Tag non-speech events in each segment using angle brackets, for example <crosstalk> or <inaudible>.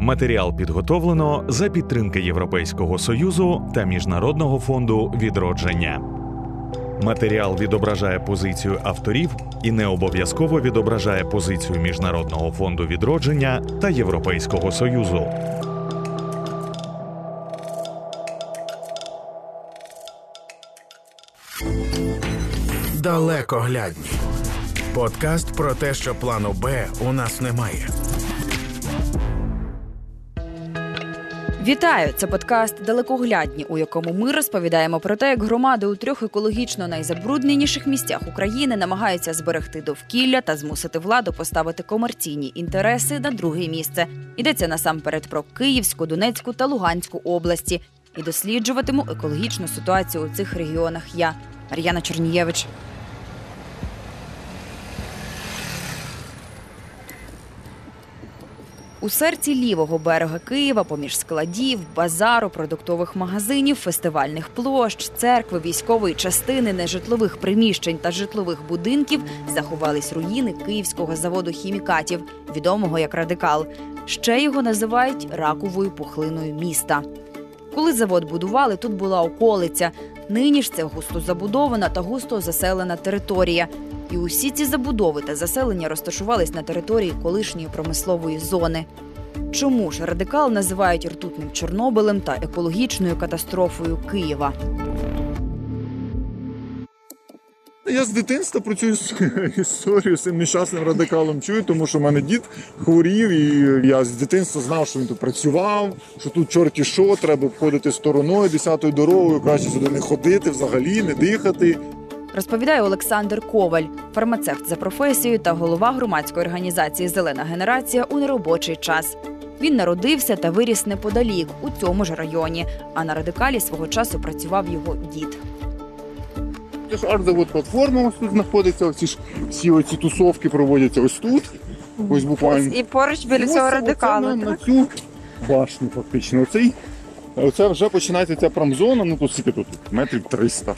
Матеріал підготовлено за підтримки Європейського союзу та Міжнародного фонду відродження. Матеріал відображає позицію авторів і не обов'язково відображає позицію Міжнародного фонду відродження та Європейського союзу. Далекоглядні. Подкаст про те, що плану Б у нас немає. Вітаю! Це подкаст Далекоглядні, у якому ми розповідаємо про те, як громади у трьох екологічно найзабрудненіших місцях України намагаються зберегти довкілля та змусити владу поставити комерційні інтереси на друге місце. Йдеться насамперед про Київську, Донецьку та Луганську області. І досліджуватиму екологічну ситуацію у цих регіонах. Я Мар'яна Чернієвич. У серці лівого берега Києва, поміж складів, базару, продуктових магазинів, фестивальних площ, церкви, військової частини, нежитлових приміщень та житлових будинків заховались руїни київського заводу хімікатів, відомого як радикал. Ще його називають раковою пухлиною міста. Коли завод будували, тут була околиця. Нині ж це густо забудована та густо заселена територія. І усі ці забудови та заселення розташувались на території колишньої промислової зони. Чому ж радикал називають ртутним Чорнобилем та екологічною катастрофою Києва? Я з дитинства про цю <laughs> історію з цим нещасним радикалом чую, тому що в мене дід хворів, і я з дитинства знав, що він тут працював, що тут чорті що, треба обходити стороною, десятою дорогою, краще сюди не ходити, взагалі не дихати. Розповідає Олександр Коваль, фармацевт за професією та голова громадської організації Зелена генерація у неробочий час. Він народився та виріс неподалік у цьому ж районі. А на радикалі свого часу працював його дід. Це ж арт-завод платформа ось тут знаходиться. Оці ж всі оці тусовки проводяться ось тут. Ось буквально. І поруч біля Ось цього оце радикалу. на, цю башню фактично. Оцей, оце вже починається ця промзона, ну тут скільки тут? Метрів 300,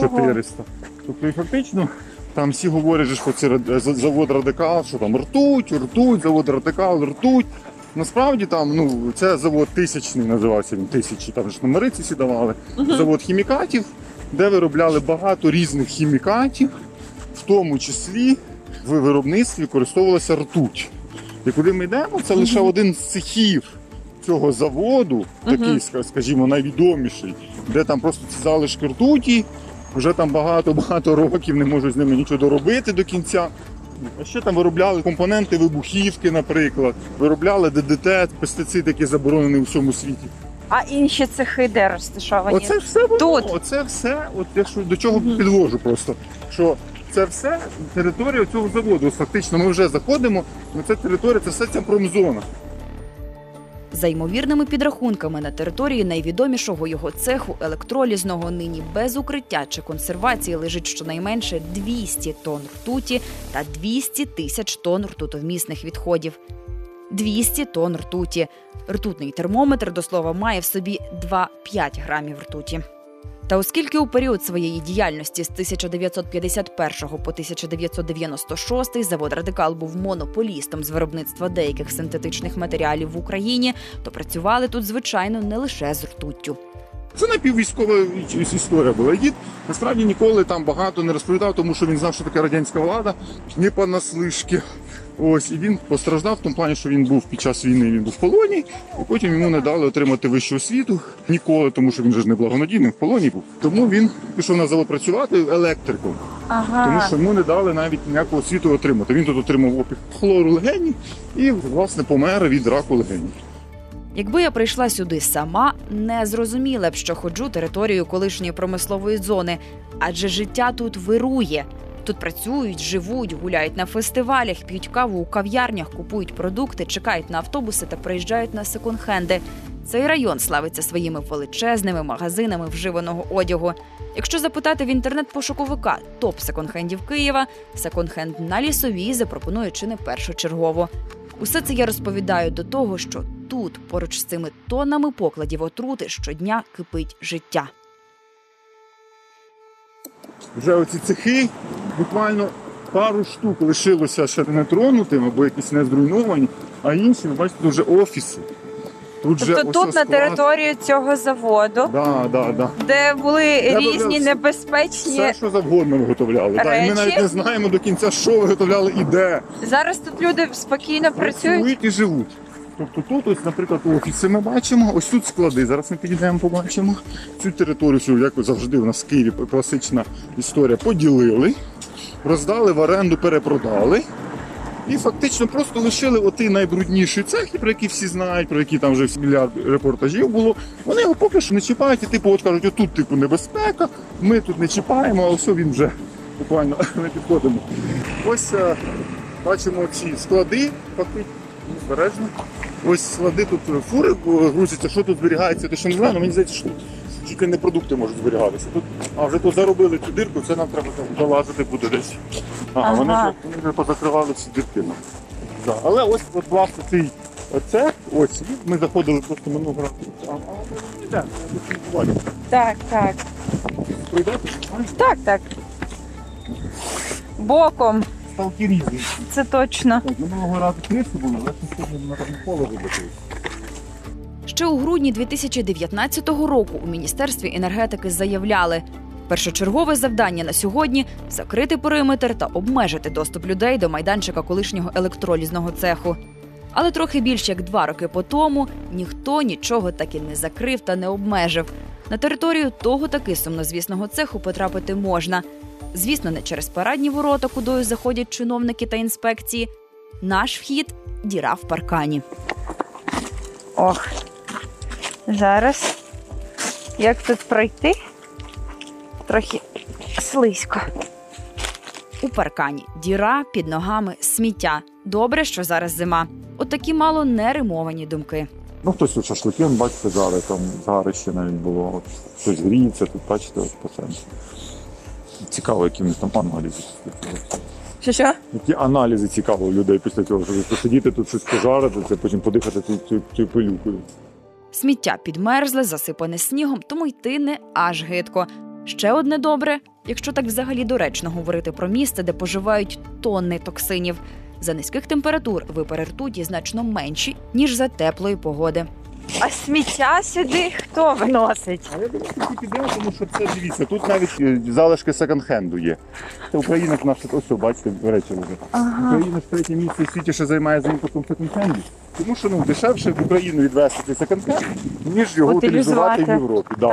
400. Тобто і фактично там всі говорять, що це завод радикал, що там ртуть, ртуть, завод радикал, ртуть. Насправді там ну, це завод тисячний називався він тисячі, там ж номери ці всі давали. Завод хімікатів, де виробляли багато різних хімікатів, в тому числі в виробництві використовувалася ртуть. І куди ми йдемо, це лише один з цехів цього заводу, такий, ска- скажімо, найвідоміший, де там просто ці залишки ртуті, вже там багато-багато років не можуть з ними нічого доробити до кінця. А ще там виробляли компоненти вибухівки, наприклад, виробляли ДДТ, пестицид, який заборонений у всьому світі. А інші цехи де розташовані? Оце все воно, Тут. оце все, от я що до чого підвожу просто. Що це все територія цього заводу. Фактично ми вже заходимо, на це територія, це все ця промзона. За ймовірними підрахунками на території найвідомішого його цеху електролізного нині без укриття чи консервації лежить щонайменше 200 тонн ртуті та 200 тисяч тонн ртутовмісних відходів. 200 тонн ртуті. Ртутний термометр, до слова, має в собі 2-5 грамів ртуті. Та оскільки у період своєї діяльності з 1951 по 1996 завод Радикал був монополістом з виробництва деяких синтетичних матеріалів в Україні, то працювали тут, звичайно, не лише з ртуттю. Це напіввійськова історія була. Дід насправді ніколи там багато не розповідав, тому що він знав, що таке радянська влада, не понаслишки. Ось і він постраждав в тому плані, що він був під час війни, він був в полоні, і потім йому не дали отримати вищу освіту ніколи, тому що він же ж не благонадійним в полоні був. Тому він пішов на завод працювати електриком, Ага. тому що йому не дали навіть ніякого освіту отримати. Він тут отримав опік хлору легені і власне помер від раку легені. Якби я прийшла сюди сама, не зрозуміла б, що ходжу територією колишньої промислової зони, адже життя тут вирує. Тут працюють, живуть, гуляють на фестивалях, п'ють каву у кав'ярнях, купують продукти, чекають на автобуси та приїжджають на секонд-хенди. Цей район славиться своїми величезними магазинами вживаного одягу. Якщо запитати в інтернет-пошуковика топ секонд-хендів Києва, секонд-хенд на лісовій запропонує чи не першочергово. Усе це я розповідаю до того, що тут, поруч з цими тоннами покладів отрути, щодня кипить життя. Вже оці цехи буквально пару штук лишилося ще не тронутим або якісь не зруйновані, а інші, ви бачите, вже офіси. Тут Тобто ось тут на території цього заводу, Да, да, да. де були Де різні все- небезпечні. Все, що завгодно виготовляли. Да, і ми навіть не знаємо до кінця, що виготовляли і де. Зараз тут люди спокійно працюють. Працюють і живуть. Тобто тут, ось, наприклад, офіси ми бачимо, ось тут склади. Зараз ми підійдемо, побачимо. Цю територію, як завжди у нас в Києві класична історія, поділили, роздали в оренду, перепродали. І фактично просто лишили отий найбрудніший цех, про який всі знають, про який там вже мільярд репортажів було. Вони його поки що не чіпають, і типу, от кажуть, отут типу небезпека, ми тут не чіпаємо, а все він вже буквально <laughs> не підходимо. Ось е, бачимо ці склади, фактично, збережно. Ось склади тут фури грузяться, що тут зберігається, то що не знаю, але мені здається, що тут тільки не продукти можуть зберігатися. Тут, а вже тут заробили цю дирку, це нам треба там долазити буде десь. Ага, Вони, вже, вони вже позакривали всі дірки. Да. Але ось от, власне цей оце, ось ми заходили просто минулого разу. А, а ми йдемо, не буваю. Так, так. Пройдете, знаєш, Так, так. Боком, ставки різні. це точно. Так, минулого разу криси були, але це сьогодні на там поле вибити. Ще у грудні 2019 року у міністерстві енергетики заявляли. Першочергове завдання на сьогодні закрити периметр та обмежити доступ людей до майданчика колишнього електролізного цеху. Але трохи більше як два роки по тому ніхто нічого так і не закрив та не обмежив. На територію того таки сумнозвісного цеху потрапити можна. Звісно, не через парадні ворота, кудою заходять чиновники та інспекції. Наш вхід діра в паркані. Ох. Зараз. Як тут пройти? Трохи слизько. У паркані діра під ногами сміття. Добре, що зараз зима. От мало не римовані думки. Ну, хтось у шашлики, бачите, зараз там згарище навіть було. Щось гріється, тут бачите, от по центру. Цікаво, які в них там аналізи. Що що? Які аналізи цікаво у людей після цього, щоб посидіти тут щось пожарити, це потім подихати цю, цю, цю пилюкою. Сміття підмерзле, засипане снігом, тому йти не аж гидко. Ще одне добре, якщо так взагалі доречно говорити про місце, де поживають тонни токсинів. За низьких температур випари ртуті значно менші, ніж за теплої погоди. А сміття сюди хто виносить? А я думаю, що підемо, тому що це дивіться, тут навіть е, залишки секонд-хенду є. Це Україна ж наша, ось, бачите, речі вже. Україна ж третє місце в світі, що займається імпортом секонд-хенду. Тому що ну, дешевше в Україну відвести цей секонд-хенд, ніж його Утилізувати. утилізувати в Європі. Да.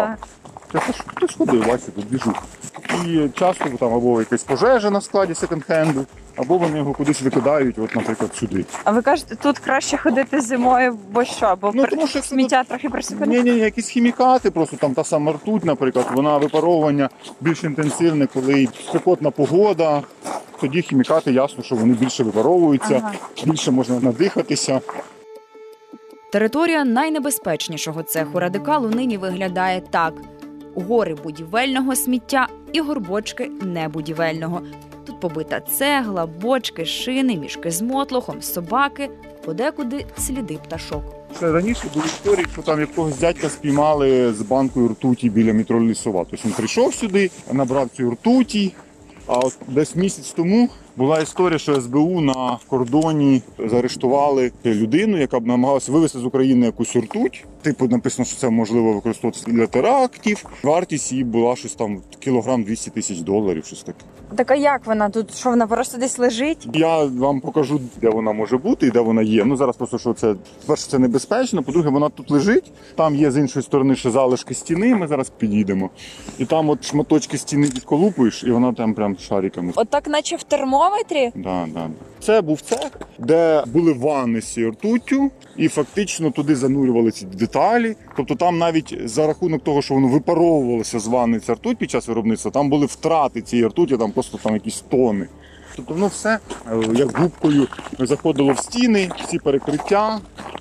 Так. Це ж хтось ходив, бачите, тут біжуть. І часто там або якась пожежа на складі секонд-хенду, або вони його кудись викидають, от, наприклад, сюди. А ви кажете, тут краще ходити зимою, бо що? Бо Ну, пр- тому що сміття трохи присипане? Ні, ні, якісь хімікати, просто там та сама ртуть, наприклад, вона випаровування більш інтенсивне, коли спекотна погода. Тоді хімікати ясно, що вони більше випаровуються, Ага. більше можна надихатися. Територія найнебезпечнішого цеху радикалу нині виглядає так: гори будівельного сміття і горбочки небудівельного. Побита цегла, бочки, шини, мішки з мотлохом, собаки, подекуди сліди пташок. Ще раніше були історії, що там якогось дядька спіймали з банкою ртуті біля метро Лісова. Тобто він прийшов сюди, набрав цю ртуті. А от десь місяць тому була історія, що СБУ на кордоні заарештували людину, яка б намагалася вивезти з України якусь ртуть. Типу написано, що це можливо використовуватися для терактів. Вартість її була щось там кілограм 200 тисяч доларів, щось таке. Так а як вона тут? Що вона просто десь лежить? Я вам покажу, де вона може бути і де вона є. Ну зараз просто що це перше, це небезпечно. По-друге, вона тут лежить. Там є з іншої сторони ще залишки стіни. Ми зараз підійдемо. І там от шматочки стіни відколупуєш, і вона там прям шариками. Отак, наче в термометрі? Да, да. Це був цех, де були ванни з ртуттю, і фактично туди занурювали ці деталі. Тобто там навіть за рахунок того, що воно випаровувалося з ванни ця ртуть під час виробництва, там були втрати цієї ртуті, там просто там якісь тони. Тобто воно все е, як губкою заходило в стіни, всі перекриття,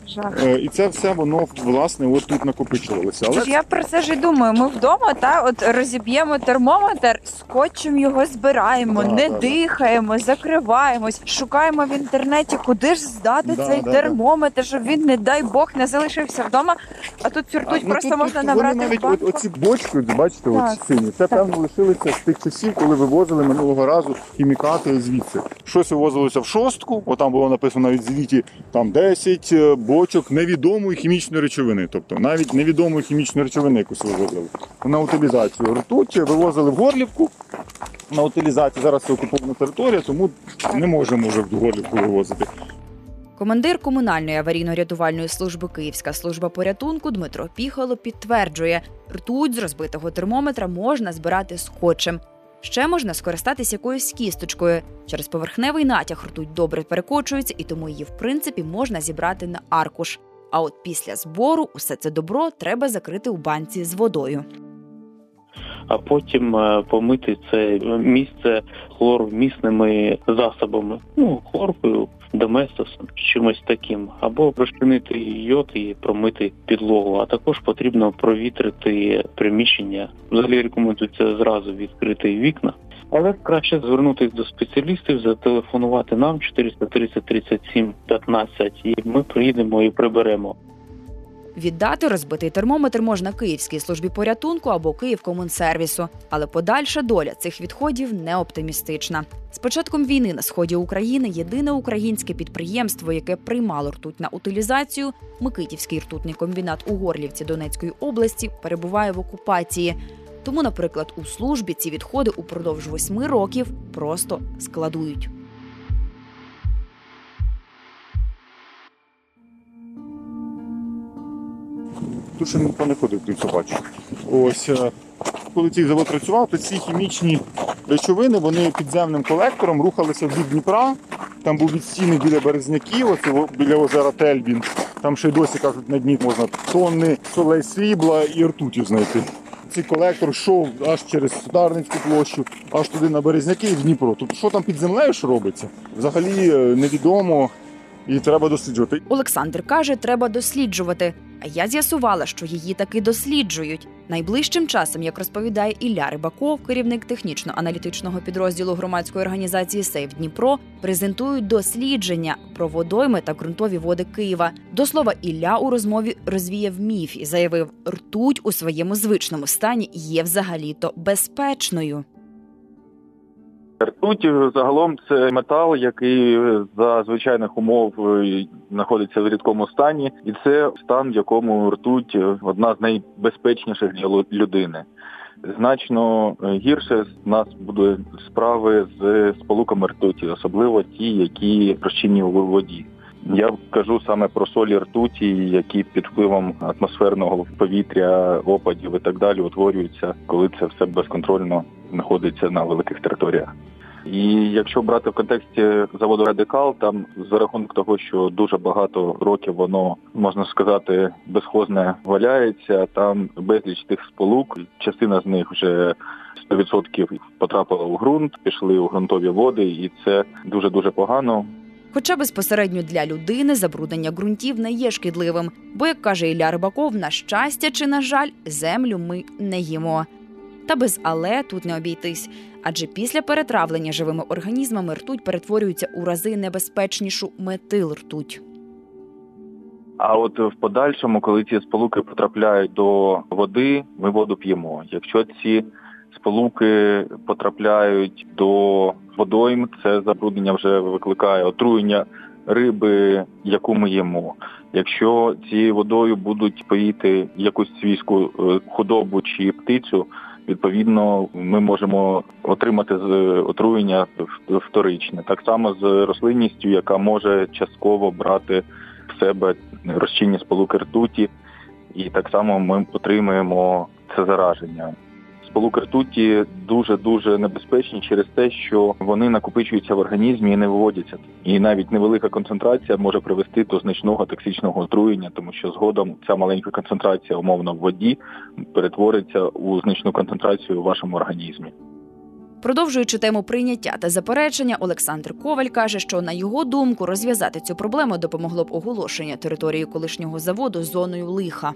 Жах. Е, І це все воно власне от тут накопичувалося. Але Тож я про це ж і думаю. Ми вдома та от розіб'ємо термометр, скотчем його збираємо, Да, не да, да. дихаємо, закриваємось, шукаємо в інтернеті, куди ж здати Да, цей да, да. термометр, щоб він, не дай Бог, не залишився вдома. А тут А, цюртуть ну, просто тут- можна тут набрати Вони в банку. от, оці бочки, бачите, Так, от сині. Це певно лишилися з тих часів, коли вивозили минулого разу хімікати звідси. Щось вивозилося в шостку, бо там було написано навіть звіті там 10 е, бочок невідомої хімічної речовини. Тобто навіть невідомої хімічної речовини якусь вивозили. На утилізацію ртуть вивозили в Горлівку. На утилізацію зараз це окупована територія, тому не можемо вже в Горлівку вивозити. Командир комунальної аварійно-рятувальної служби Київська служба порятунку Дмитро Піхало підтверджує, ртуть з розбитого термометра можна збирати скотчем. Ще можна скористатись якоюсь кісточкою. Через поверхневий натяг ртуть добре перекочується, і тому її в принципі можна зібрати на аркуш. А от після збору усе це добро треба закрити у банці з водою. А потім е, помити це місце хлоровмісними засобами, ну хлоркою, доместосом, чимось таким, або розчинити йод і промити підлогу. А також потрібно провітрити приміщення. Взагалі рекомендується зразу відкрити вікна. Але краще звернутися до спеціалістів, зателефонувати нам 430 37 15, і ми приїдемо і приберемо. Віддати розбитий термометр можна Київській службі порятунку або Київкомунсервісу, але подальша доля цих відходів не оптимістична. З початком війни на сході України єдине українське підприємство, яке приймало ртуть на утилізацію, Микитівський ртутний комбінат у Горлівці Донецької області, перебуває в окупації. Тому, наприклад, у службі ці відходи упродовж восьми років просто складують. Тут ще ніхто не ходив, ти це. Ось е, коли цей завод працював, то ці хімічні речовини вони підземним колектором рухалися в бік Дніпра. Там був відстійник біля Березняків, оце біля озера Тельбін. Там ще й досі кажуть, на дні можна тонни солей срібла і ртутів знайти. Цей колектор йшов аж через Дарницьку площу, аж туди на Березняки і в Дніпро. Тобто, що там під землею що робиться, взагалі е, невідомо і треба досліджувати. Олександр каже, треба досліджувати. А я з'ясувала, що її таки досліджують. Найближчим часом, як розповідає Ілля Рибаков, керівник технічно-аналітичного підрозділу громадської організації Сейв Дніпро, презентують дослідження про водойми та ґрунтові води Києва. До слова, Ілля у розмові розвіяв міф і заявив, ртуть у своєму звичному стані є взагалі-то безпечною. Ртуть загалом це метал, який е, за звичайних умов е, знаходиться в рідкому стані, і це стан, в якому ртуть е, одна з найбезпечніших для людини. Значно гірше в нас будуть справи з сполуками ртуті, особливо ті, які розчинні у воді. Я кажу саме про солі ртуті, які під впливом атмосферного повітря, опадів і так далі утворюються, коли це все безконтрольно знаходиться на великих територіях. І якщо брати в контексті заводу Радикал, там за рахунок того, що дуже багато років воно можна сказати безхозне валяється, там безліч тих сполук, частина з них вже 100% потрапила у ґрунт, пішли у ґрунтові води, і це дуже дуже погано. Хоча безпосередньо для людини забруднення ґрунтів не є шкідливим, бо, як каже Ілля Рибаков, на щастя чи на жаль, землю ми не їмо. Та без але тут не обійтись, адже після перетравлення живими організмами ртуть перетворюється у рази небезпечнішу метил ртуть. А от в подальшому, коли ці сполуки потрапляють до води, ми воду п'ємо. Якщо ці сполуки потрапляють до водойм, це забруднення вже викликає отруєння риби, яку ми їмо. Якщо цією водою будуть поїти якусь свійську е, худобу чи птицю, відповідно ми можемо отримати з- отруєння вторичне. Так само з рослинністю, яка може частково брати в себе розчинні сполуки ртуті, і так само ми отримуємо це зараження. Сполуки ртуті дуже дуже небезпечні через те, що вони накопичуються в організмі і не виводяться. І навіть невелика концентрація може привести до значного токсичного отруєння, тому що згодом ця маленька концентрація умовно в воді перетвориться у значну концентрацію у вашому організмі. Продовжуючи тему прийняття та заперечення, Олександр Коваль каже, що на його думку розв'язати цю проблему допомогло б оголошення території колишнього заводу зоною лиха.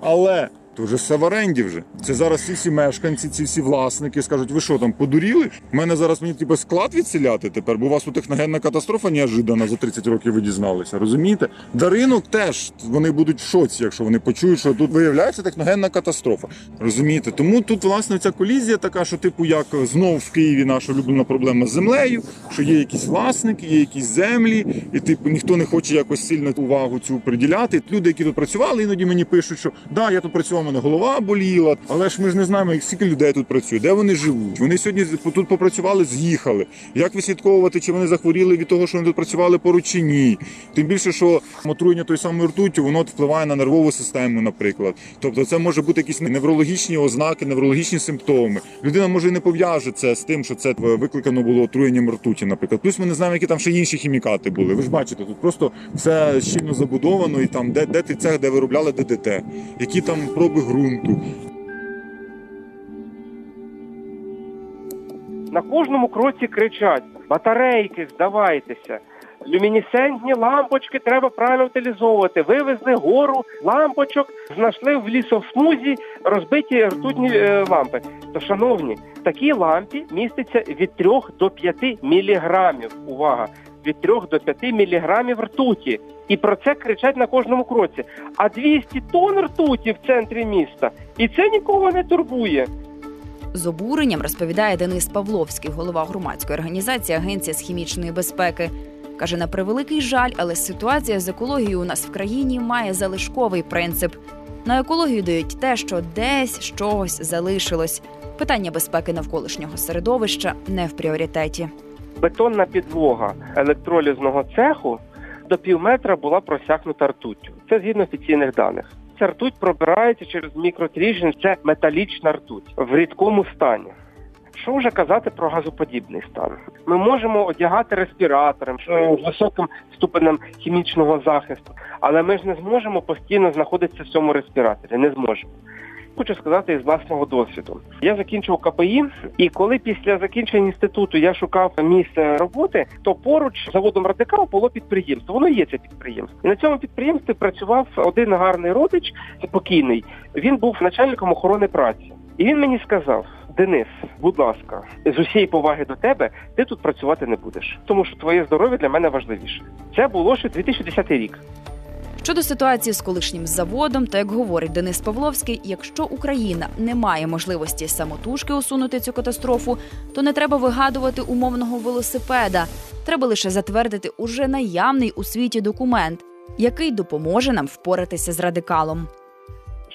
Але то вже все в оренді вже. Це зараз ці всі мешканці, ці всі власники скажуть, ви що там подуріли? У мене зараз мені типу, склад відселяти тепер, бо у вас тут техногенна катастрофа неожиданно за 30 років ви дізналися. Розумієте? Да ринок теж вони будуть в шоці, якщо вони почують, що тут виявляється техногенна катастрофа. Розумієте? Тому тут власне ця колізія така, що типу як знов в Києві наша улюблена проблема з землею, що є якісь власники, є якісь землі, і типу ніхто не хоче якось сильно увагу цю приділяти. Люди, які тут працювали, іноді мені пишуть, що да, я тут працював, мене голова боліла, але ж ми ж не знаємо, скільки людей тут працює, де вони живуть. Вони сьогодні тут попрацювали, з'їхали. Як вислідковувати, чи вони захворіли від того, що вони тут працювали поруч чи ні? Тим більше, що отруєння той самою ртуттю, воно впливає на нервову систему, наприклад. Тобто, це може бути якісь неврологічні ознаки, неврологічні симптоми. Людина може і не пов'яже це з тим, що це викликано було отруєнням ртуті, наприклад. Плюс ми не знаємо, які там ще інші хімікати були. Ви ж бачите, тут просто все щільно забудовано, і там де, де ти цех, де виробляли ДДТ, які там проби ґрунту. На кожному кроці кричать: батарейки, здавайтеся. Люмінесцентні лампочки треба правильно утилізовувати. Вивезли гору лампочок, знайшли в лісосмузі розбиті ртутні е, лампи. То, шановні, в такій лампі міститься від 3 до 5 міліграмів. Увага! Від 3 до 5 міліграмів ртуті. І про це кричать на кожному кроці. А 200 тонн ртуті в центрі міста. І це нікого не турбує. З обуренням розповідає Денис Павловський, голова громадської організації Агенція з хімічної безпеки. Каже, на превеликий жаль, але ситуація з екологією у нас в країні має залишковий принцип. На екологію дають те, що десь щось залишилось. Питання безпеки навколишнього середовища не в пріоритеті. Бетонна підлога електролізного цеху до пів метра була просякнута ртуттю. Це згідно офіційних даних. Ця ртуть пробирається через мікротріжин. Це металічна ртуть в рідкому стані. Що вже казати про газоподібний стан? Ми можемо одягати респіратори з високим ступенем хімічного захисту, але ми ж не зможемо постійно знаходитися в цьому респіраторі. Не зможемо. Хочу сказати із власного досвіду. Я закінчив КПІ, і коли після закінчення інституту я шукав місце роботи, то поруч з заводом радикал було підприємство. Воно є це підприємство. І на цьому підприємстві працював один гарний родич, покійний. Він був начальником охорони праці, і він мені сказав. Денис, будь ласка, з усієї поваги до тебе, ти тут працювати не будеш, тому що твоє здоров'я для мене важливіше. Це було ще 2010 рік. Щодо ситуації з колишнім заводом, то як говорить Денис Павловський, якщо Україна не має можливості самотужки усунути цю катастрофу, то не треба вигадувати умовного велосипеда. Треба лише затвердити уже наявний у світі документ, який допоможе нам впоратися з радикалом.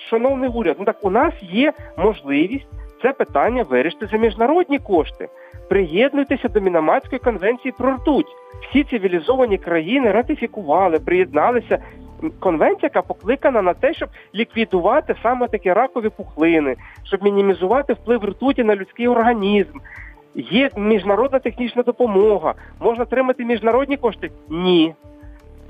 Шановний уряд, ну так у нас є можливість це питання вирішити за міжнародні кошти. Приєднуйтеся до Мінаматської конвенції про ртуть. Всі цивілізовані країни ратифікували, приєдналися. Конвенція, яка покликана на те, щоб ліквідувати саме такі ракові пухлини, щоб мінімізувати вплив ртуті на людський організм. Є міжнародна технічна допомога, можна отримати міжнародні кошти. Ні.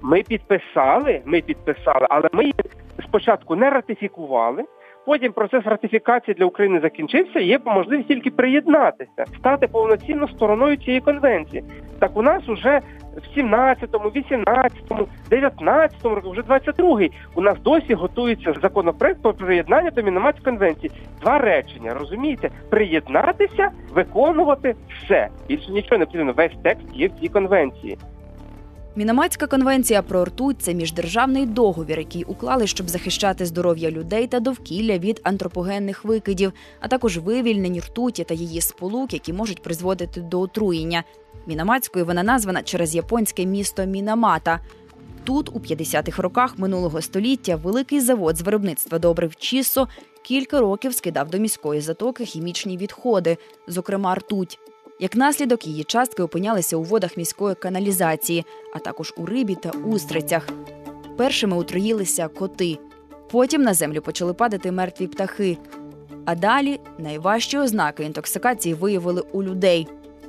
Ми підписали, ми підписали, але ми її спочатку не ратифікували. Потім процес ратифікації для України закінчився. Є можливість тільки приєднатися, стати повноцінно стороною цієї конвенції. Так у нас уже в 17-му, 18-му, 19-му році, вже 22-й, у нас досі готується законопроект про приєднання до Мінаматської конвенції. Два речення, розумієте? Приєднатися, виконувати все. Більше нічого не потрібно. Весь текст є в цій конвенції. Мінаматська конвенція про ртуть це міждержавний договір, який уклали, щоб захищати здоров'я людей та довкілля від антропогенних викидів, а також вивільнень ртуті та її сполук, які можуть призводити до отруєння. Мінаматською вона названа через японське місто Мінамата. Тут, у 50-х роках минулого століття, великий завод з виробництва добрив Чісо кілька років скидав до міської затоки хімічні відходи, зокрема ртуть. Як наслідок, її частки опинялися у водах міської каналізації, а також у рибі та устрицях. Першими отруїлися коти. Потім на землю почали падати мертві птахи. А далі найважчі ознаки інтоксикації виявили у людей.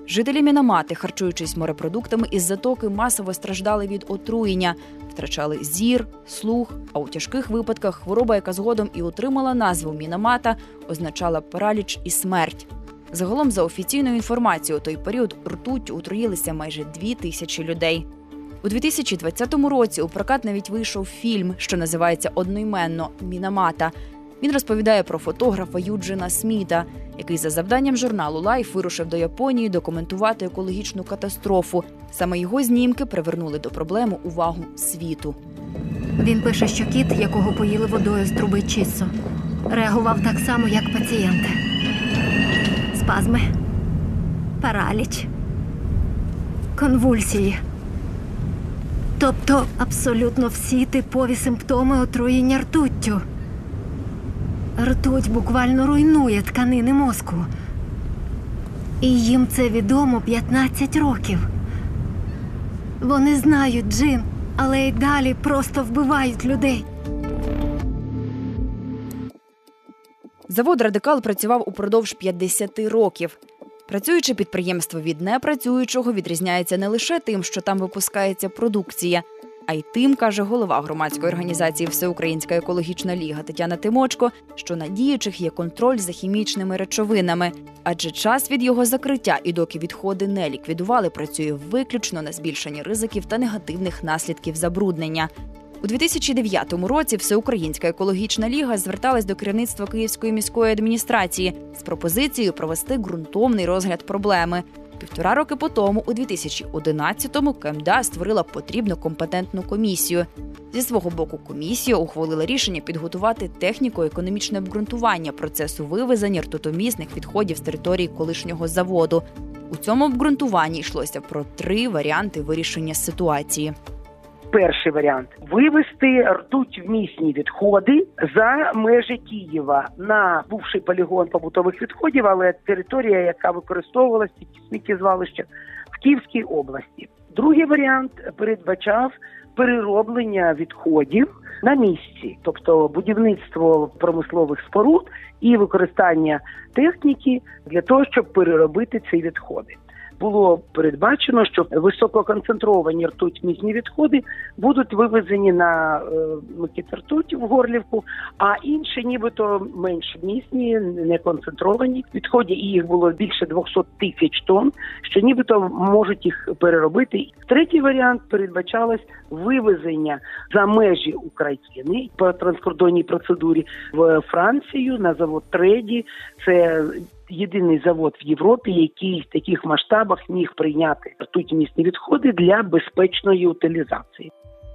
Жителі Мінамати, харчуючись морепродуктами із затоки, масово страждали від отруєння, втрачали зір, слух. А у тяжких випадках хвороба, яка згодом і отримала назву Мінамата, означала параліч і смерть. Загалом, за офіційною інформацією, у той період ртуть отруїлися майже дві тисячі людей. У 2020 році у прокат навіть вийшов фільм, що називається одноіменно Мінамата. Він розповідає про фотографа Юджина Сміта, який за завданням журналу Life вирушив до Японії документувати екологічну катастрофу. Саме його знімки привернули до проблеми увагу світу. Він пише, що кіт, якого поїли водою з труби Чіссо, реагував так само, як пацієнти. Спазми, параліч, конвульсії. Тобто абсолютно всі типові симптоми отруєння ртуттю. Ртуть буквально руйнує тканини мозку. І їм це відомо 15 років. Вони знають Джин, але й далі просто вбивають людей. Завод Радикал працював упродовж 50 років. Працююче підприємство від непрацюючого відрізняється не лише тим, що там випускається продукція, а й тим, каже голова громадської організації Всеукраїнська екологічна ліга Тетяна Тимочко, що на діючих є контроль за хімічними речовинами, адже час від його закриття і доки відходи не ліквідували, працює виключно на збільшенні ризиків та негативних наслідків забруднення. У 2009 році Всеукраїнська екологічна ліга зверталась до керівництва Київської міської адміністрації з пропозицією провести ґрунтовний розгляд проблеми. Півтора роки по тому, у 2011-му, КМДА створила потрібну компетентну комісію. Зі свого боку, комісія ухвалила рішення підготувати техніко-економічне обґрунтування процесу вивезення ртутомісних відходів з території колишнього заводу. У цьому обґрунтуванні йшлося про три варіанти вирішення ситуації. Перший варіант вивести ртуть вмісні відходи за межі Києва на бувший полігон побутових відходів, але територія, яка використовувалася під сміттєзвалище в Київській області. Другий варіант передбачав перероблення відходів на місці, тобто будівництво промислових споруд і використання техніки для того, щоб переробити ці відходи було передбачено, що висококонцентровані ртуть-місні відходи будуть вивезені на е, ртуті в Горлівку, а інші, нібито менш місні, не концентровані відходи, і їх було більше 200 тисяч тонн, що нібито можуть їх переробити. Третій варіант передбачалось вивезення за межі України по транскордонній процедурі в Францію на завод Треді. Це єдиний завод в Європі, який в таких масштабах міг прийняти ртутімісні відходи для безпечної утилізації.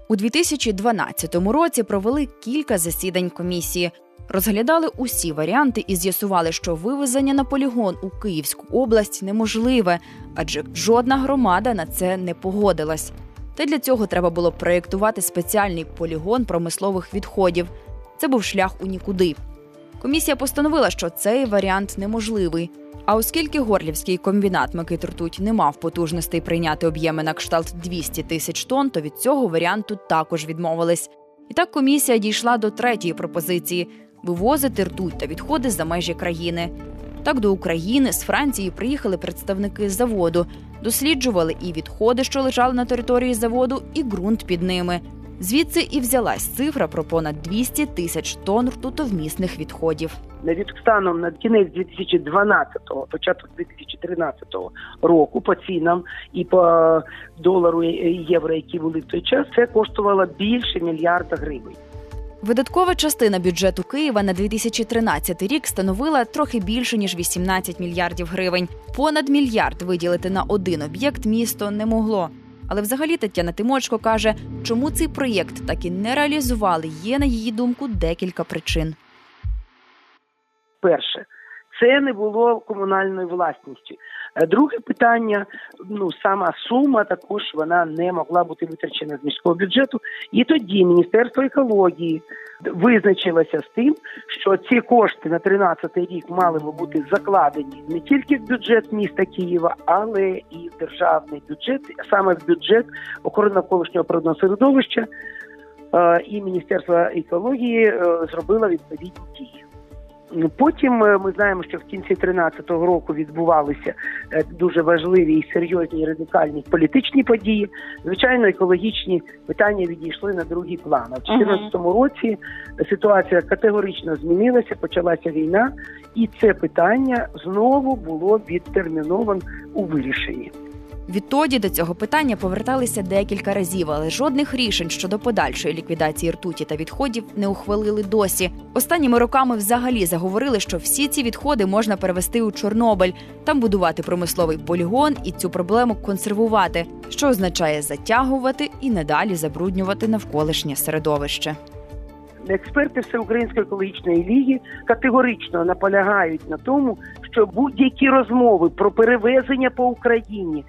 У 2012 році провели кілька засідань комісії. Розглядали усі варіанти і з'ясували, що вивезення на полігон у Київську область неможливе, адже жодна громада на це не погодилась. Та для цього треба було проєктувати спеціальний полігон промислових відходів. Це був шлях у нікуди. Комісія постановила, що цей варіант неможливий. А оскільки горлівський комбінат Микит Ртуть не мав потужностей прийняти об'єми на кшталт 200 тисяч тонн, то від цього варіанту також відмовились. І так комісія дійшла до третьої пропозиції вивозити ртуть та відходи за межі країни. Так до України з Франції приїхали представники заводу, досліджували і відходи, що лежали на території заводу, і ґрунт під ними. Звідси і взялась цифра про понад 200 тисяч тонн ртутовмісних відходів. Навіть станом на кінець 2012-го, початок 2013 року, по цінам і по долару і євро, які були в той час, це коштувало більше мільярда гривень. Видаткова частина бюджету Києва на 2013 рік становила трохи більше ніж 18 мільярдів гривень. Понад мільярд виділити на один об'єкт місто не могло. Але взагалі Тетяна Тимочко каже, чому цей проєкт так і не реалізували. Є на її думку декілька причин. Перше, це не було комунальною власністю. Е, друге питання: ну сама сума також вона не могла бути витрачена з міського бюджету. І тоді Міністерство екології визначилося з тим, що ці кошти на 13 рік мали би бути закладені не тільки в бюджет міста Києва, але і в державний бюджет, саме в бюджет охорони навколишнього природного середовища. Е, і Міністерство екології е, зробило відповідні дії. Потім е, ми знаємо, що в кінці 13-го року відбувалися е, дуже важливі і серйозні і радикальні політичні події. Звичайно, екологічні питання відійшли на другий план. А в 2014 році ситуація категорично змінилася, почалася війна, і це питання знову було відтерміновано у вирішенні. Відтоді до цього питання поверталися декілька разів, але жодних рішень щодо подальшої ліквідації ртуті та відходів не ухвалили досі. Останніми роками взагалі заговорили, що всі ці відходи можна перевести у Чорнобиль, там будувати промисловий полігон і цю проблему консервувати, що означає затягувати і надалі забруднювати навколишнє середовище. Експерти Всеукраїнської екологічної ліги категорично наполягають на тому, що будь-які розмови про перевезення по Україні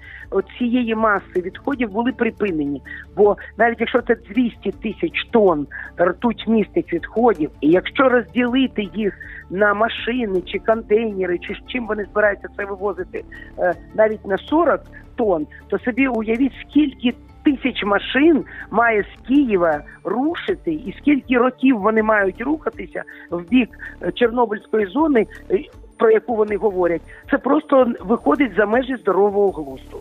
цієї маси відходів були припинені. Бо навіть якщо це 200 тисяч тонн ртуть містих відходів, і якщо розділити їх на машини чи контейнери, чи з чим вони збираються це вивозити е, навіть на 40 тонн, то собі уявіть, скільки тисяч машин має з Києва рушити, і скільки років вони мають рухатися в бік е, Чорнобильської зони, е, про яку вони говорять, це просто виходить за межі здорового глузду.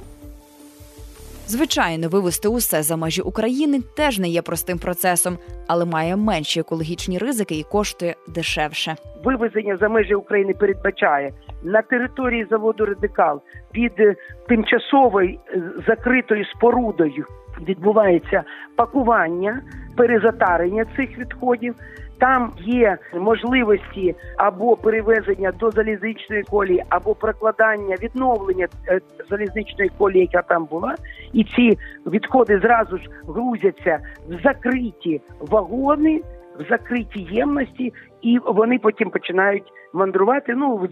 Звичайно, вивести усе за межі України теж не є простим процесом, але має менші екологічні ризики і коштує дешевше. Вивезення за межі України передбачає на території заводу Радикал під е, тимчасовою е, закритою спорудою відбувається пакування, перезатарення цих відходів. Там є можливості або перевезення до залізничної колії, або прокладання відновлення е, залізничної колії, яка там була, і ці відходи зразу ж грузяться в закриті вагони, в закриті ємності, і вони потім починають мандрувати. Ну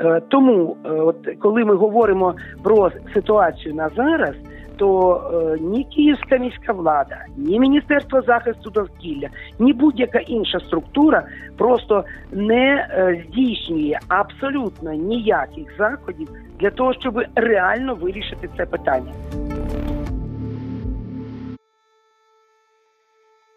е, тому, е, от коли ми говоримо про ситуацію на зараз то е, ні Київська міська влада, ні Міністерство захисту довкілля, ні будь-яка інша структура просто не е, здійснює абсолютно ніяких заходів для того, щоб реально вирішити це питання.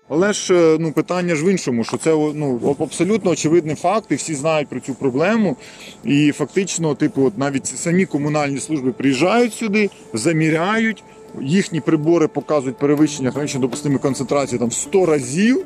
Але ж е, ну питання ж в іншому, що це ну абсолютно очевидний факт, і всі знають про цю проблему. І фактично, типу, от навіть самі комунальні служби приїжджають сюди, заміряють. Їхні прибори показують перевищення гранично допустимої концентрації там в 100 разів.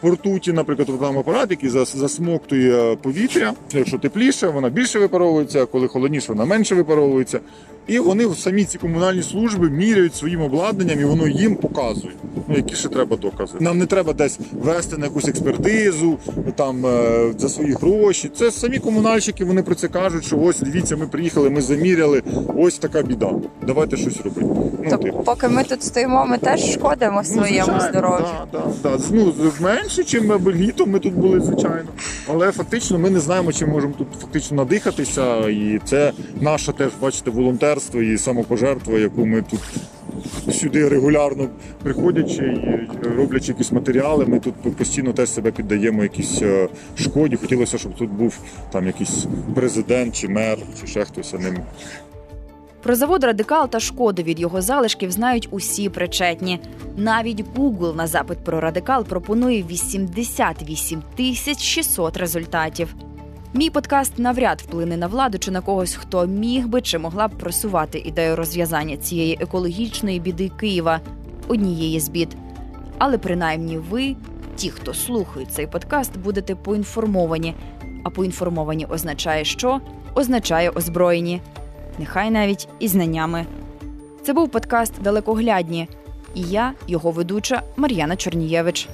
По ртуті, наприклад, там апарат, який засмоктує повітря. Якщо тепліше, вона більше випаровується, коли холодніше, вона менше випаровується. І вони самі ці комунальні служби міряють своїм обладнанням, і воно їм показує. Ну які ще треба докази. Нам не треба десь вести на якусь експертизу там е, за свої гроші. Це самі комунальщики. Вони про це кажуть, що ось дивіться, ми приїхали, ми заміряли. Ось така біда. Давайте щось робити. Ну, Тобто, типу. поки ми тут стоїмо, ми теж шкодимо своєму звичайно, здоров'ю. Да, да, да. Ну, менше, ніж літом ми тут були, звичайно. Але фактично ми не знаємо, чи можемо тут фактично надихатися. І це наше теж, бачите, волонтерство і самопожертва, яку ми тут сюди регулярно приходячи і роблячи якісь матеріали, ми тут постійно теж себе піддаємо якійсь е, шкоді. Хотілося, щоб тут був там якийсь президент чи мер, чи ще хтось а ним. Про завод радикал та шкоди від його залишків знають усі причетні. Навіть Google на запит про радикал пропонує 88 тисяч 600 результатів. Мій подкаст навряд вплине на владу чи на когось, хто міг би чи могла б просувати ідею розв'язання цієї екологічної біди Києва, однієї з бід. Але принаймні ви, ті, хто слухають цей подкаст, будете поінформовані. А поінформовані означає, що означає озброєні, нехай навіть і знаннями. Це був подкаст Далекоглядні, і я, його ведуча Мар'яна Чорнієвич.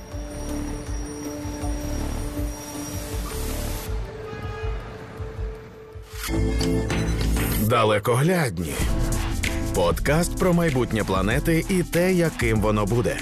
Далекоглядні. Подкаст про майбутнє планети і те, яким воно буде.